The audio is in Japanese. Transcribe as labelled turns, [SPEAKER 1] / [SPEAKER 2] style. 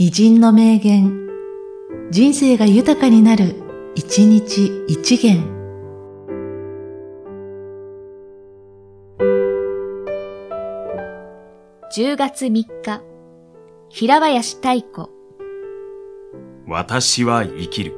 [SPEAKER 1] 偉人の名言、人生が豊かになる、一日一元。
[SPEAKER 2] 10月3日、平林太鼓。
[SPEAKER 3] 私は生きる。